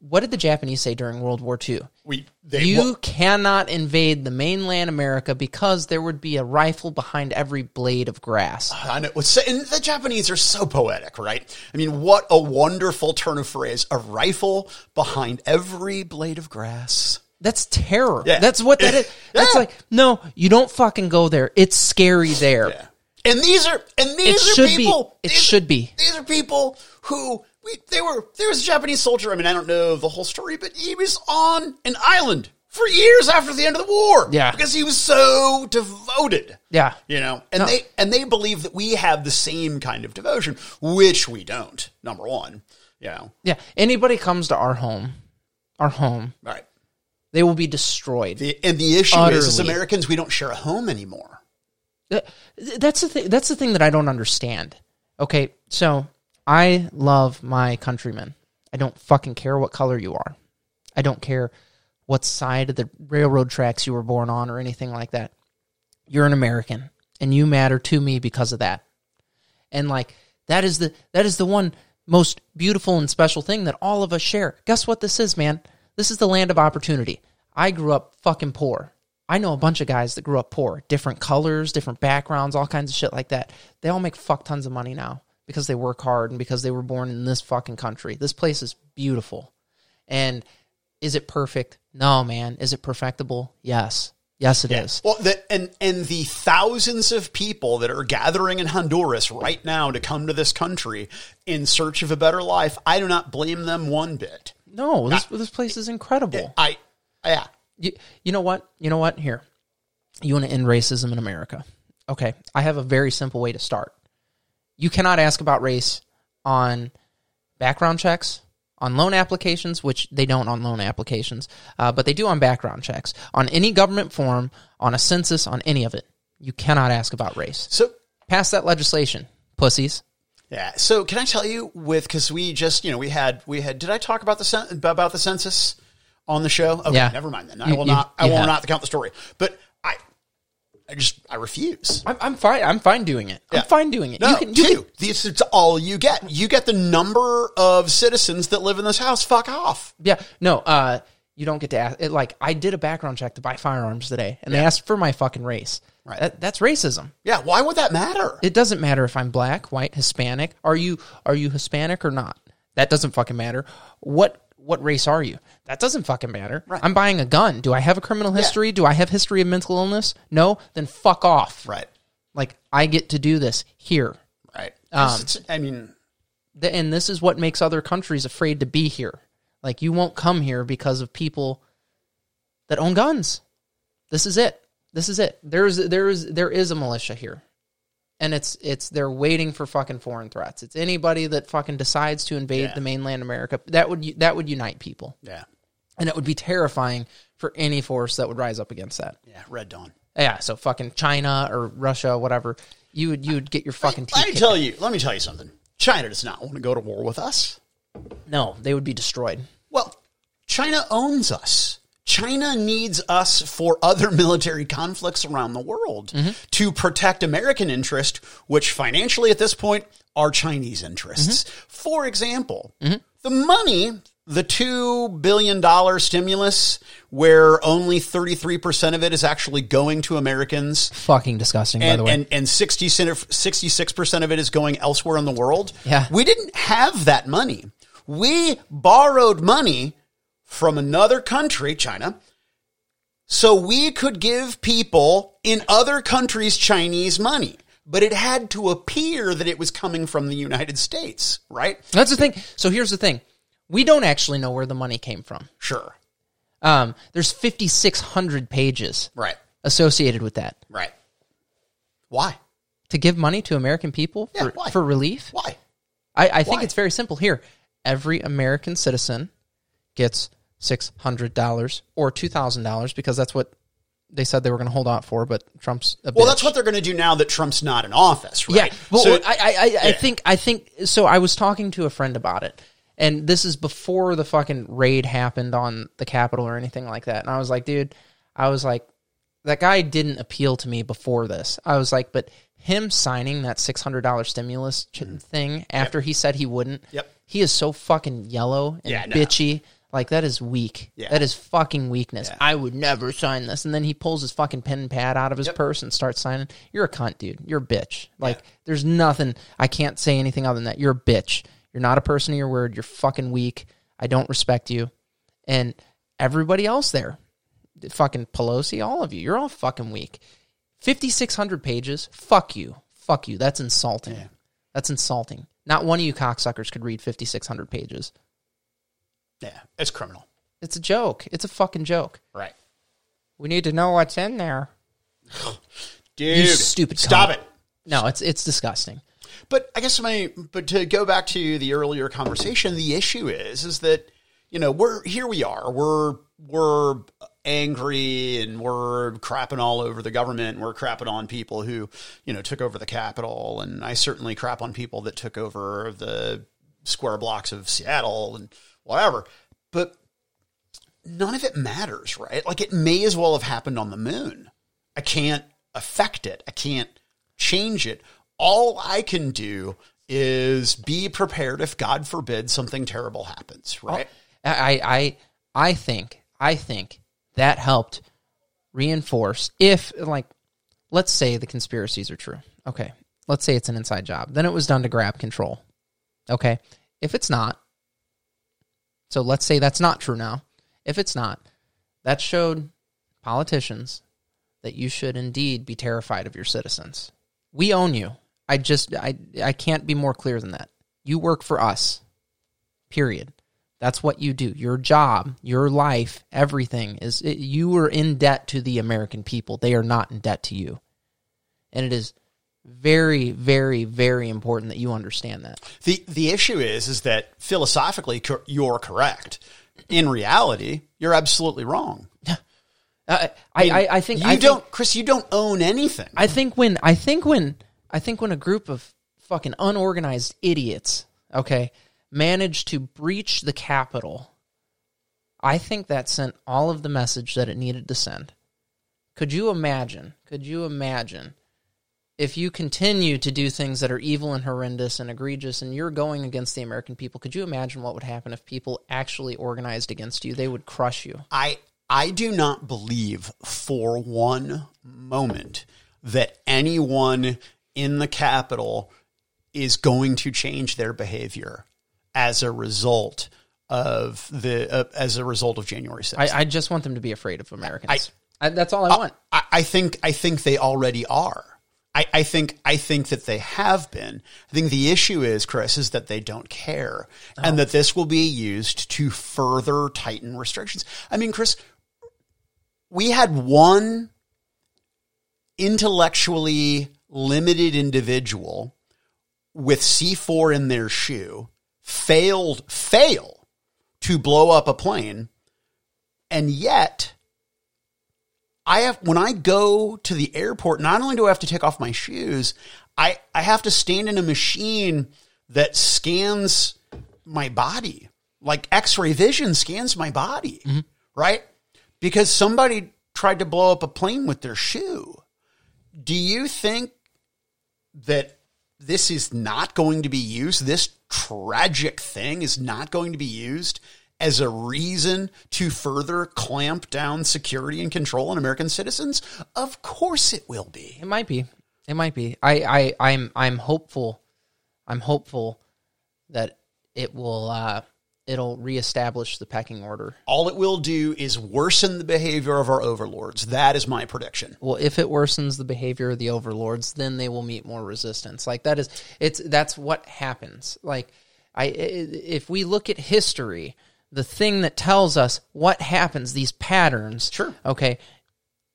What did the Japanese say during World War II? We they You well, cannot invade the mainland America because there would be a rifle behind every blade of grass. I know. And the Japanese are so poetic, right? I mean, what a wonderful turn of phrase. A rifle behind every blade of grass. That's terror. Yeah. That's what that is. That's Yeah. like, no, you don't fucking go there. It's scary there. Yeah. And these are and these It are should be. people. It these- should be. These are people who we, they were there was a Japanese soldier. I mean, I don't know the whole story, but he was on an island for years after the end of the war. Yeah. because he was so devoted. Yeah. You know, and No. they and they believe that we have the same kind of devotion, which we don't. Number one, you know, Yeah. Anybody comes to our home, our home, all right. they will be destroyed. The, and the issue is, as Americans, we don't share a home anymore. Th- That's the thing. That's the thing that I don't understand. Okay, so I love my countrymen. I don't fucking care what color you are. I don't care what side of the railroad tracks you were born on or anything like that. You're an American, and you matter to me because of that. And like that is the that is the one most beautiful and special thing that all of us share. Guess what this is, man? This is the land of opportunity. I grew up fucking poor. I know a bunch of guys that grew up poor, different colors, different backgrounds, all kinds of shit like that. They all make fuck tons of money now because they work hard and because they were born in this fucking country. This place is beautiful. And is it perfect? No, man. Is it perfectible? Yes. Yes, it is. Well, the, and and the thousands of people that are gathering in Honduras right now to come to this country in search of a better life, I do not blame them one bit. No, this this place is incredible. I, yeah, You, you know what? You know what? Here. You want to end racism in America. Okay. I have a very simple way to start. You cannot ask about race on background checks, on loan applications, which they don't on loan applications, uh, but they do on background checks, on any government form, on a census, on any of it. You cannot ask about race. so Pass that legislation, pussies. yeah. So can I tell you with because we just you know we had we had did I talk about the about the census on the show? Okay, Yeah. never mind then. I You- will you- not. I will have. not count the story. But I, I just I refuse. I'm, I'm fine. I'm fine doing it. Yeah. I'm fine doing it. No, you can, you can, This is all you get. You get the number of citizens that live in this house. Fuck off. Yeah, no, uh, you don't get to ask. It, like, I did a background check to buy firearms today, and they asked for my fucking race. Right. That, that's racism. Yeah. Why would that matter? It doesn't matter if I'm black, white, Hispanic. Are you are you Hispanic or not? That doesn't fucking matter. What what race are you? That doesn't fucking matter. Right. I'm buying a gun. Do I have a criminal history? Do I have history of mental illness? No. Then fuck off. right. Like I get to do this here. Right. Um, I mean, Th- and this is what makes other countries afraid to be here. Like you won't come here because of people that own guns. This is it. This is it. There's there is there is a militia here. And it's it's they're waiting for fucking foreign threats. It's anybody that fucking decides to invade Yeah. the mainland America. That would that would unite people. yeah. And it would be terrifying for any force that would rise up against that. Yeah. Red Dawn. Yeah, so fucking China or Russia, whatever. You would you would get your fucking teeth Let me kicked. tell you. Let me tell you something. China does not want to go to war with us. No, they would be destroyed. Well, China owns us. China needs us for other military conflicts around the world mm-hmm. to protect American interest, which financially at this point are Chinese interests. Mm-hmm. For example, mm-hmm. the money, the $2 billion stimulus, where only 33% of it is actually going to Americans Fucking disgusting, by the way. and, and 60, 66% of it is going elsewhere in the world. Yeah. We didn't have that money. We borrowed money from another country, China, so we could give people in other countries Chinese money. But it had to appear that it was coming from the United States, right? That's the thing. So here's the thing: we don't actually know where the money came from. Sure. Um, there's 5,600 pages Right. associated with that Right. Why? to give money to American people Yeah, for, why? for relief. Why? I, I think it's very simple. Here, every American citizen gets six hundred dollars or two thousand dollars because that's what they said they were going to hold out for. But Trump's a Well, that's what they're going to do now that Trump's not in office, Yeah. Well, So- I, I, I, I think, I think, so I was talking to a friend about it, and this is before the fucking raid happened on the Capitol or anything like that. And I was like, dude, I was like, that guy didn't appeal to me before this. I was like, but him signing that $600 stimulus ch- thing after he said he wouldn't, Mm-hmm. Yep. he is so fucking yellow and Yeah, no. Like that is weak. Yeah. That is fucking weakness. Yeah. I would never sign this. And then he pulls his fucking pen and pad out of his Yep. purse and starts signing. You're a cunt, dude. You're a bitch. Like there's nothing. I can't say anything other than that. You're a bitch. You're not a person of your word. You're fucking weak. I don't respect you. And everybody else there, fucking Pelosi, all of you, you're all fucking weak. 5,600 pages. Fuck you. Fuck you. That's insulting. That's insulting. Not one of you cocksuckers could read 5,600 pages. Yeah, it's criminal. It's a joke. It's a fucking joke. Right. We need to know what's in there. Dude, You stupid Stop cunt. it. No, it's it's disgusting. But I guess my but to go back to the earlier conversation, the issue is is that you know we're here we are we're we're angry and we're crapping all over the government and we're crapping on people who you know took over the Capitol and I certainly crap on people that took over the square blocks of Seattle and whatever, but none of it matters, right? Like it may as well have happened on the moon. I can't affect it. I can't change it. All I can do is be prepared if God forbid something terrible happens, oh, right? I I I think I think that helped reinforce if like let's say the conspiracies are true. Okay. Let's say it's an inside job. Then it was done to grab control. Okay. If it's not, so let's say that's not true now. If it's not, that showed politicians that you should indeed be terrified of your citizens. We own you. I just I I can't be more clear than that. You work for us. Period. That's what you do. Your job, your life, everything is it, you are in debt to the American people. They are not in debt to you. And it is very very very important that you understand that. The the issue is is that philosophically you're correct. In reality, you're absolutely wrong. Uh, I, I I think you I don't, Chris. You don't own anything. I think when I think when I think when a group of fucking unorganized idiots, okay, managed to breach the Capitol, I think that sent all of the message that it needed to send. Could you imagine? Could you imagine if you continue to do things that are evil and horrendous and egregious and you're going against the American people? Could you imagine what would happen if people actually organized against you? They would crush you. I I do not believe for one moment that anyone in the Capitol is going to change their behavior as a result of the uh, as a result of January 6th. I, I just want them to be afraid of Americans. I, that's all I want. I, I think I think they already are. I, I think I think that they have been. I think the issue is, Chris, is that they don't care, and oh. that this will be used to further tighten restrictions. I mean, Chris, we had one intellectually limited individual with C4 in their shoe failed fail to blow up a plane and yet I have when I go to the airport, not only do I have to take off my shoes, I, I have to stand in a machine that scans my body. Like X-ray vision scans my body, right? Because somebody tried to blow up a plane with their shoe. Do you think that this is not going to be used? This tragic thing is not going to be used as a reason to further clamp down security and control on American citizens? Of course it will be. It might be. It might be. I, I, I'm, I'm hopeful. I'm hopeful that it will, uh, it'll reestablish the pecking order. All it will do is worsen the behavior of our overlords. That is my prediction. Well, if it worsens the behavior of the overlords, then they will meet more resistance. Like that is, it's that's what happens. Like I, i- if we look at history, the thing that tells us what happens, these patterns. Sure. Okay.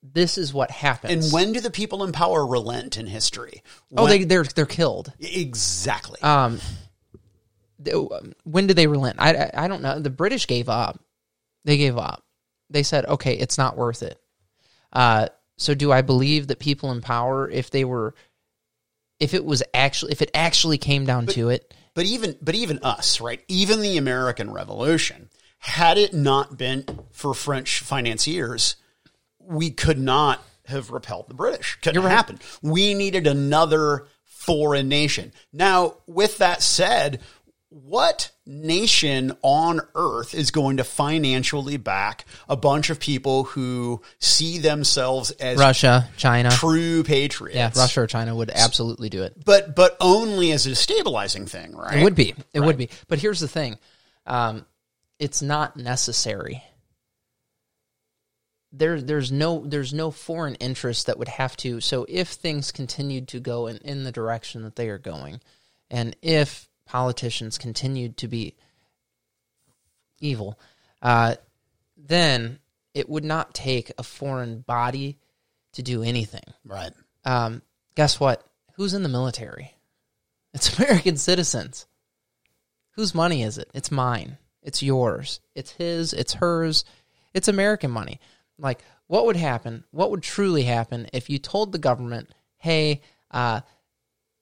This is what happens. And when do the people in power relent in history? oh, they they're they're killed. exactly. Um, when do they relent? I, I I don't know. The British gave up. They gave up. They said, "Okay, it's not worth it." Uh, so do I believe that people in power, if they were, if it was actually, if it actually came down to it, But even but even us, right? Even the American Revolution, had it not been for French financiers, we could not have repelled the British. Couldn't have happened. We needed another foreign nation. Now, with that said, what nation on earth is going to financially back a bunch of people who see themselves as Russia, China, true patriots? yeah, Russia or China would absolutely do it. But but only as a stabilizing thing, right? It would be. It would be. But here's the thing um, it's not necessary. There, there's no there's no foreign interest that would have to so if things continued to go in, in the direction that they are going and if politicians continued to be evil, uh, then it would not take a foreign body to do anything. Right. Um, guess what? Who's in the military? It's American citizens. Whose money is it? It's mine. It's yours. It's his. It's hers. It's American money. Like, what would happen? What would truly happen if you told the government, "Hey, uh,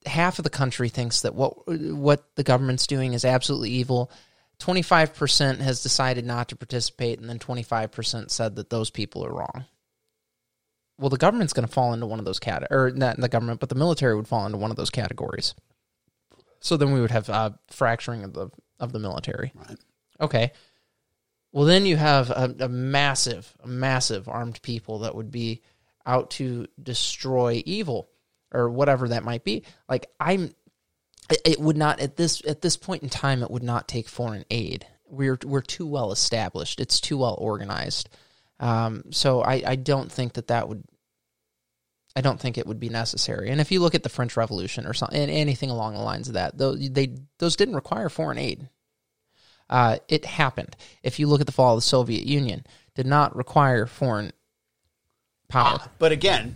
half of the country thinks that what what the government's doing is absolutely evil. Twenty five percent has decided not to participate, and then twenty five percent said that those people are wrong." Well, the government's going to fall into one of those cat or not the government, but the military would fall into one of those categories. So then we would have uh, fracturing of the of the military. Right. Okay. Well, then you have a, a massive, a massive armed people that would be out to destroy evil or whatever that might be. Like I'm, it- would not at this at this point in time. It would not take foreign aid. We're we're too well established. It's too well organized. Um, so I, I don't think that that would. I don't think it would be necessary. And if you look at the French Revolution or something, anything along the lines of that, those they those didn't require foreign aid. Uh, it happened. If you look at the fall of the Soviet Union, did not require foreign power. But again,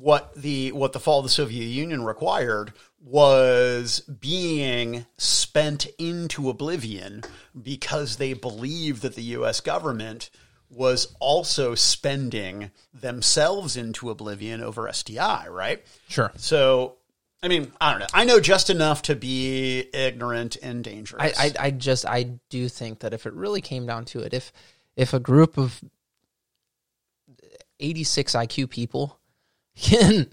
what the what the fall of the Soviet Union required was being spent into oblivion because they believed that the US government was also spending themselves into oblivion over SDI, right? Sure. So I mean, I don't know. I know just enough to be ignorant and dangerous. I, I, I just I do think that if it really came down to it, if if a group of eighty six IQ people can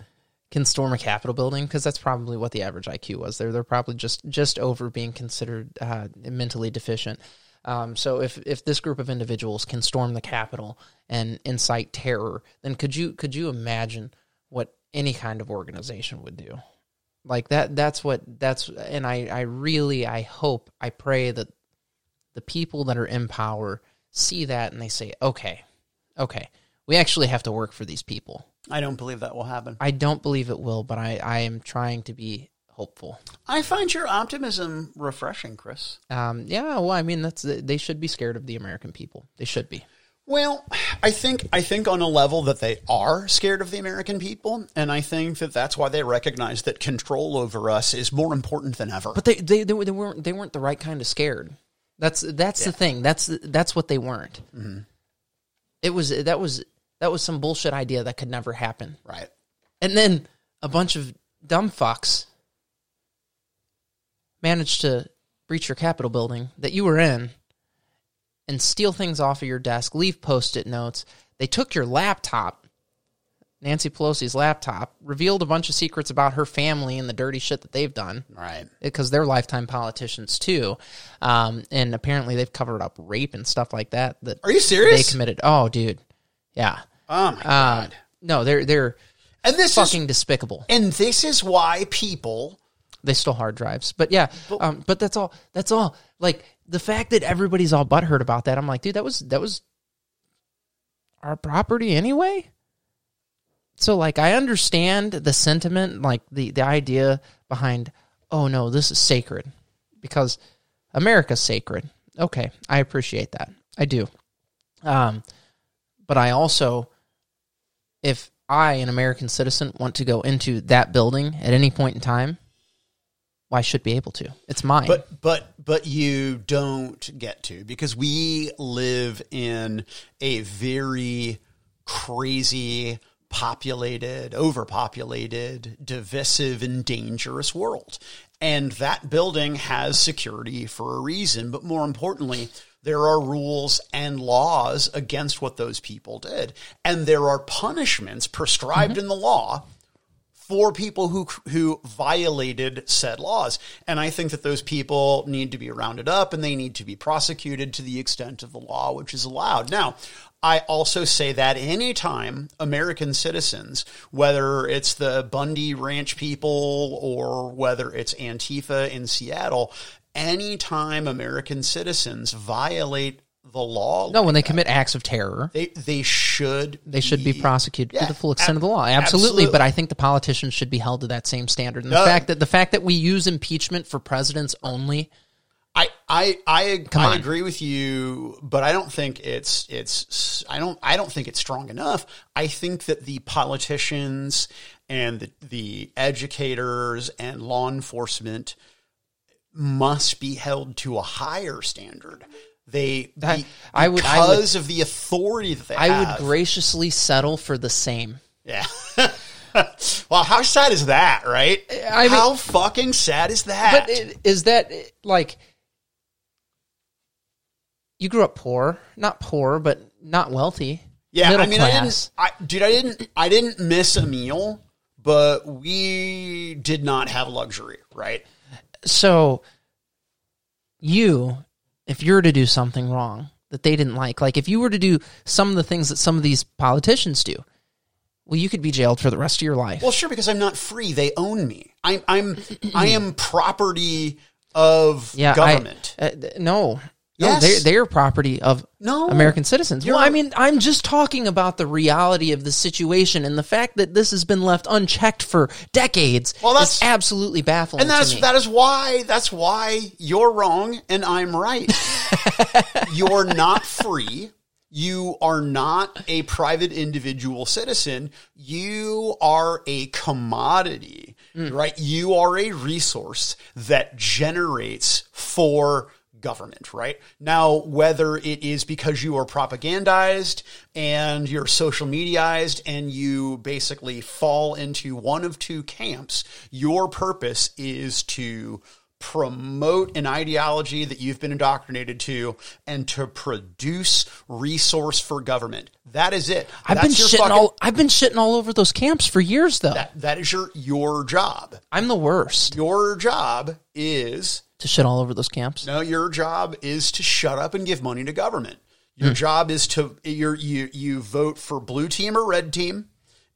can storm a Capitol building, because that's probably what the average IQ was. They're they're probably just just over being considered uh, mentally deficient. Um, so if if this group of individuals can storm the Capitol and incite terror, then could you could you imagine what any kind of organization would do? like that that's what that's and i i really i hope i pray that the people that are in power see that and they say okay okay we actually have to work for these people I don't believe that will happen. i don't believe it will but i i am trying to be hopeful. I find your optimism refreshing, Chris. um yeah well i mean that's they should be scared of the american people. They should be. Well, I think I think on a level that they are scared of the American people, and I think that that's why they recognize that control over us is more important than ever. but they they they, they weren't they weren't the right kind of scared. That's that's the thing. That's that's what they weren't. It was that was that was some bullshit idea that could never happen right. And then a bunch of dumb fucks managed to breach your Capitol building that you were in and steal things off of your desk, leave post it notes. They took your laptop, Nancy Pelosi's laptop, revealed a bunch of secrets about her family and the dirty shit that they've done Right. because they're lifetime politicians too. Um, and apparently they've covered up rape and stuff like that that Are you serious? they committed. Oh, dude. Yeah. oh my Um, god. no, they're they're And this fucking is despicable. and this is why people They stole hard drives, but yeah, um, but that's all. That's all. Like the fact that everybody's all butthurt about that, I'm like, dude, that was that was our property anyway. So like, I understand the sentiment, like the the idea behind, oh no, this is sacred because America's sacred. Okay, I appreciate that. I do. Um, but I also, if I, an American citizen, want to go into that building at any point in time, well, I should be able to. It's mine. But but but you don't get to because we live in a very crazy populated, overpopulated, divisive and dangerous world. And that building has security for a reason, but more importantly, there are rules and laws against what those people did. And there are punishments prescribed mm-hmm. in the law for people who who violated said laws. And I think that those people need to be rounded up and they need to be prosecuted to the extent of the law which is allowed. Now, I also say that anytime American citizens, whether it's the Bundy Ranch people or whether it's Antifa in Seattle, anytime American citizens violate the law. No, when they commit acts of terror, they they should they should be prosecuted Yeah, to the full extent ab- of the law. Absolutely, absolutely. but I think the politicians should be held to that same standard. And the No. fact that the fact that we use impeachment for presidents only, I I I, I agree with you, but I don't think it's it's I don't I don't think it's strong enough. I think that the politicians and the, the educators and law enforcement must be held to a higher standard. They That- be- I would- I would- because of the authority that they I have. would graciously settle for the same. Yeah. well, how sad is that, right? I mean- how fucking sad is that? But it, is that like you grew up poor, not poor, but not wealthy? yeah, I mean, class. I didn't, I, dude, I didn't, I didn't miss a meal, but we did not have luxury, right? So you if you were to do something wrong that they didn't like like if you were to do some of the things that some of these politicians do well you could be jailed for the rest of your life Well, sure, because I'm not free; they own me. I'm, I'm, I am property of yeah government. I, uh, th- no no they're, they're property of No. american citizens well i mean i'm just talking about the reality of the situation and the fact that this has been left unchecked for decades Well, that's- absolutely baffling And that's that is why that's why you're wrong and I'm right. you're not free. You are not a private individual citizen. You are a commodity, mm. right? You are a resource that generates for government, right? Now, whether it is because you are propagandized and you're social mediaized and you basically fall into one of two camps, your purpose is to promote an ideology that you've been indoctrinated to and to produce resource for government. That is it. I've That's been shitting fucking- all I've been shitting all over those camps for years though. that, that is your your job. I'm the worst Your job is to shit all over those camps. No, your job is to shut up and give money to government. Your hmm. job is to you you you vote for blue team or red team,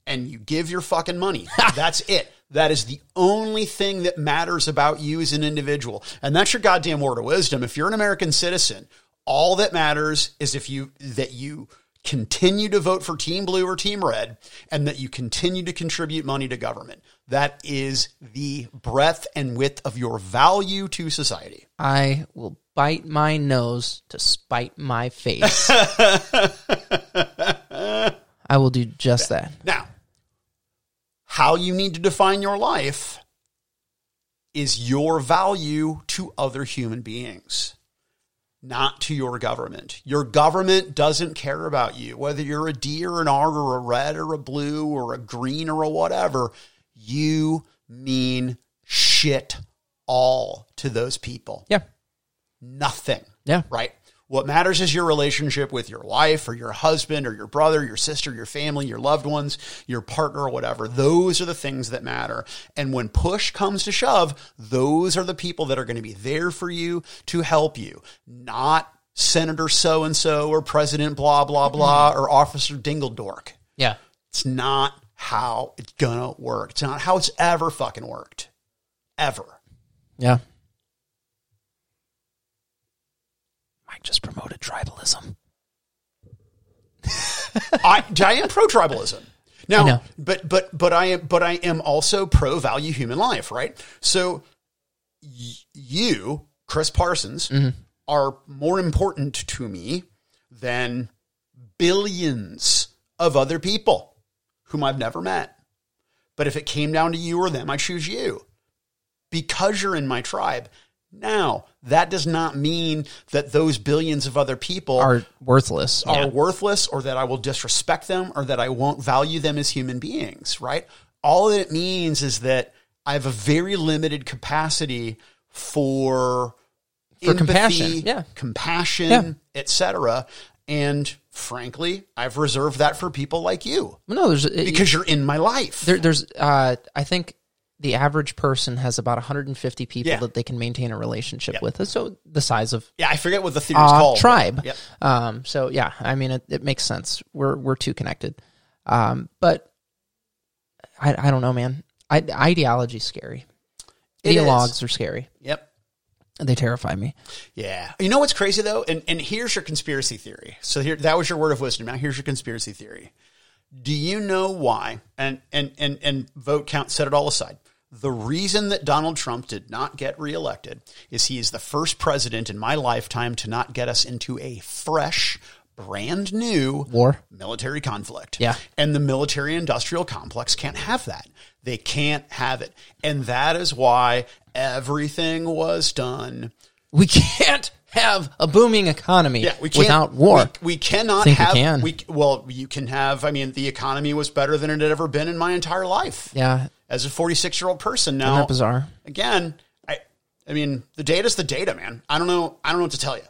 and you give your fucking money. That's it. That is the only thing that matters about you as an individual, and that's your goddamn word of wisdom. If you're an American citizen, all that matters is if you that you continue to vote for team blue or team red and that you continue to contribute money to government that is the breadth and width of your value to society I will bite my nose to spite my face. I will do just that. Now, how you need to define your life is your value to other human beings, not to your government. Your government doesn't care about you, whether you're a D or an R or a red or a blue or a green or a whatever. You mean shit all to those people Yeah. nothing. Yeah. Right? What matters is your relationship with your wife or your husband or your brother, your sister, your family, your loved ones, your partner, or whatever. Those are the things that matter. And when push comes to shove, those are the people that are going to be there for you to help you, not Senator so and so or President blah, blah, blah, mm-hmm. or Officer Dingledork. Yeah. It's not how it's going to work. It's not how it's ever fucking worked. Ever. Yeah. Mike just promoted tribalism. I, I am pro tribalism. I Now, but but but I am but I am also pro value human life, right? So y- you, Chris Parsons, Mm-hmm. are more important to me than billions of other people whom I've never met. But if it came down to you or them, I choose you because you're in my tribe. Now, that does not mean that those billions of other people Are worthless. are Yeah. worthless or that I will disrespect them or that I won't value them as human beings, right? All that it means is that I have a very limited capacity for For compassion, yeah. compassion, Yeah. etc. And frankly, I've reserved that for people like you no, there's because you're in my life. there, there's uh, I think the average person has about 150 people Yeah. that they can maintain a relationship with. So the size of yeah, I forget what the theory is uh, called. tribe. Yep. Um, so yeah, I mean, it, it makes sense. We're we're too connected. Um, but I I don't know, man. I, ideology's scary. It is. Ideologues are scary. Yep. They terrify me. Yeah. You know what's crazy though? And and here's your conspiracy theory. So here that was your word of wisdom. Now here's your conspiracy theory. Do you know why? And and and and vote count set it all aside. The reason that Donald Trump did not get reelected is he is the first president in my lifetime to not get us into a fresh, brand new War. military conflict. Yeah. And the military industrial complex can't have that. They can't have it. And that is why everything was done We can't have a booming economy yeah, we without war. We, we cannot Think we have. can. We well, you can have. I mean, the economy was better than it had ever been in my entire life yeah, as a 46 year old person. isn't Now, that bizarre? again, I, I mean, the data's the data, man. I don't know. I don't know what to tell you.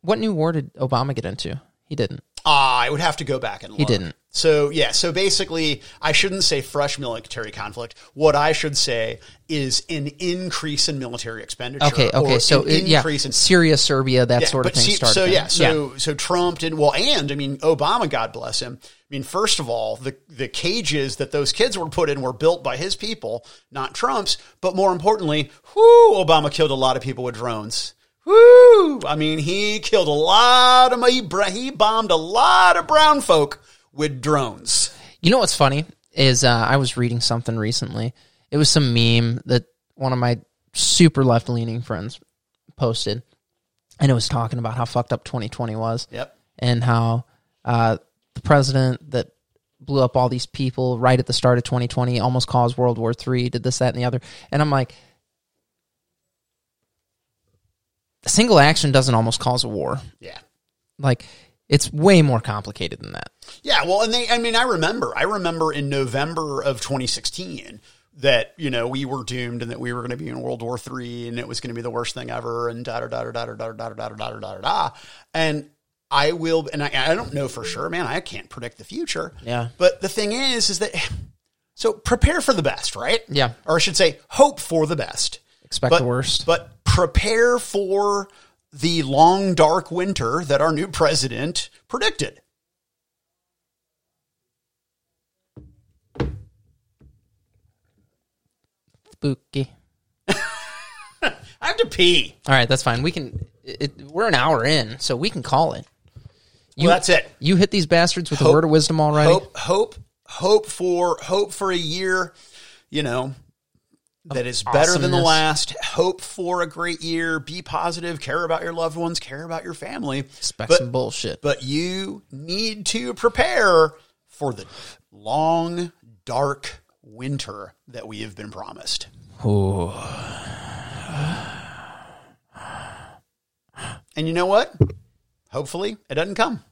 What new war did Obama get into? He didn't. Ah, I would have to go back and look. He didn't. So yeah, so basically, I shouldn't say fresh military conflict. What I should say is an increase in military expenditure. Okay, okay. So it, yeah, increase in Syria, Serbia, that Yeah, sort of thing see- started. So yeah, so so Trump did well, and I mean Obama, God bless him. I mean, first of all, the the cages that those kids were put in were built by his people, not Trump's. But more importantly, whoo, Obama killed a lot of people with drones. Whoo! I mean, he killed a lot of he, he bombed a lot of brown folk with drones. You know what's funny is uh, I was reading something recently. It was some meme that one of my super left leaning friends posted, and it was talking about how fucked up 2020 was, Yep. and how uh, the president that blew up all these people right at the start of 2020 almost caused World War III, did this, that, and the other. And I'm like, a single action doesn't almost cause a war. Yeah. Like, it's way more complicated than that. Yeah, well, and they, I mean, I remember, I remember in November of 2016 that, you know, we were doomed and that we were going to be in World War III and it was going to be the worst thing ever and da da da da da da da da da da da da da. And I will, and I, I don't know for sure, man, I can't predict the future. Yeah. But the thing is, is that, so prepare for the best, right? Yeah. Or I should say, hope for the best. Expect But, the worst. But prepare for the long, dark winter that our new president predicted. Spooky. I have to pee. All right, that's fine. We can. It, we're an hour in, so we can call it. You, well, that's it. You hit these bastards with a word of wisdom already. Hope, hope, hope for hope for a year. You know that is better than the last. Hope for a great year. Be positive. Care about your loved ones. Care about your family. Expect but, some bullshit. but you need to prepare for the long, dark winter that we have been promised. Ooh. And you know what? Hopefully, it doesn't come.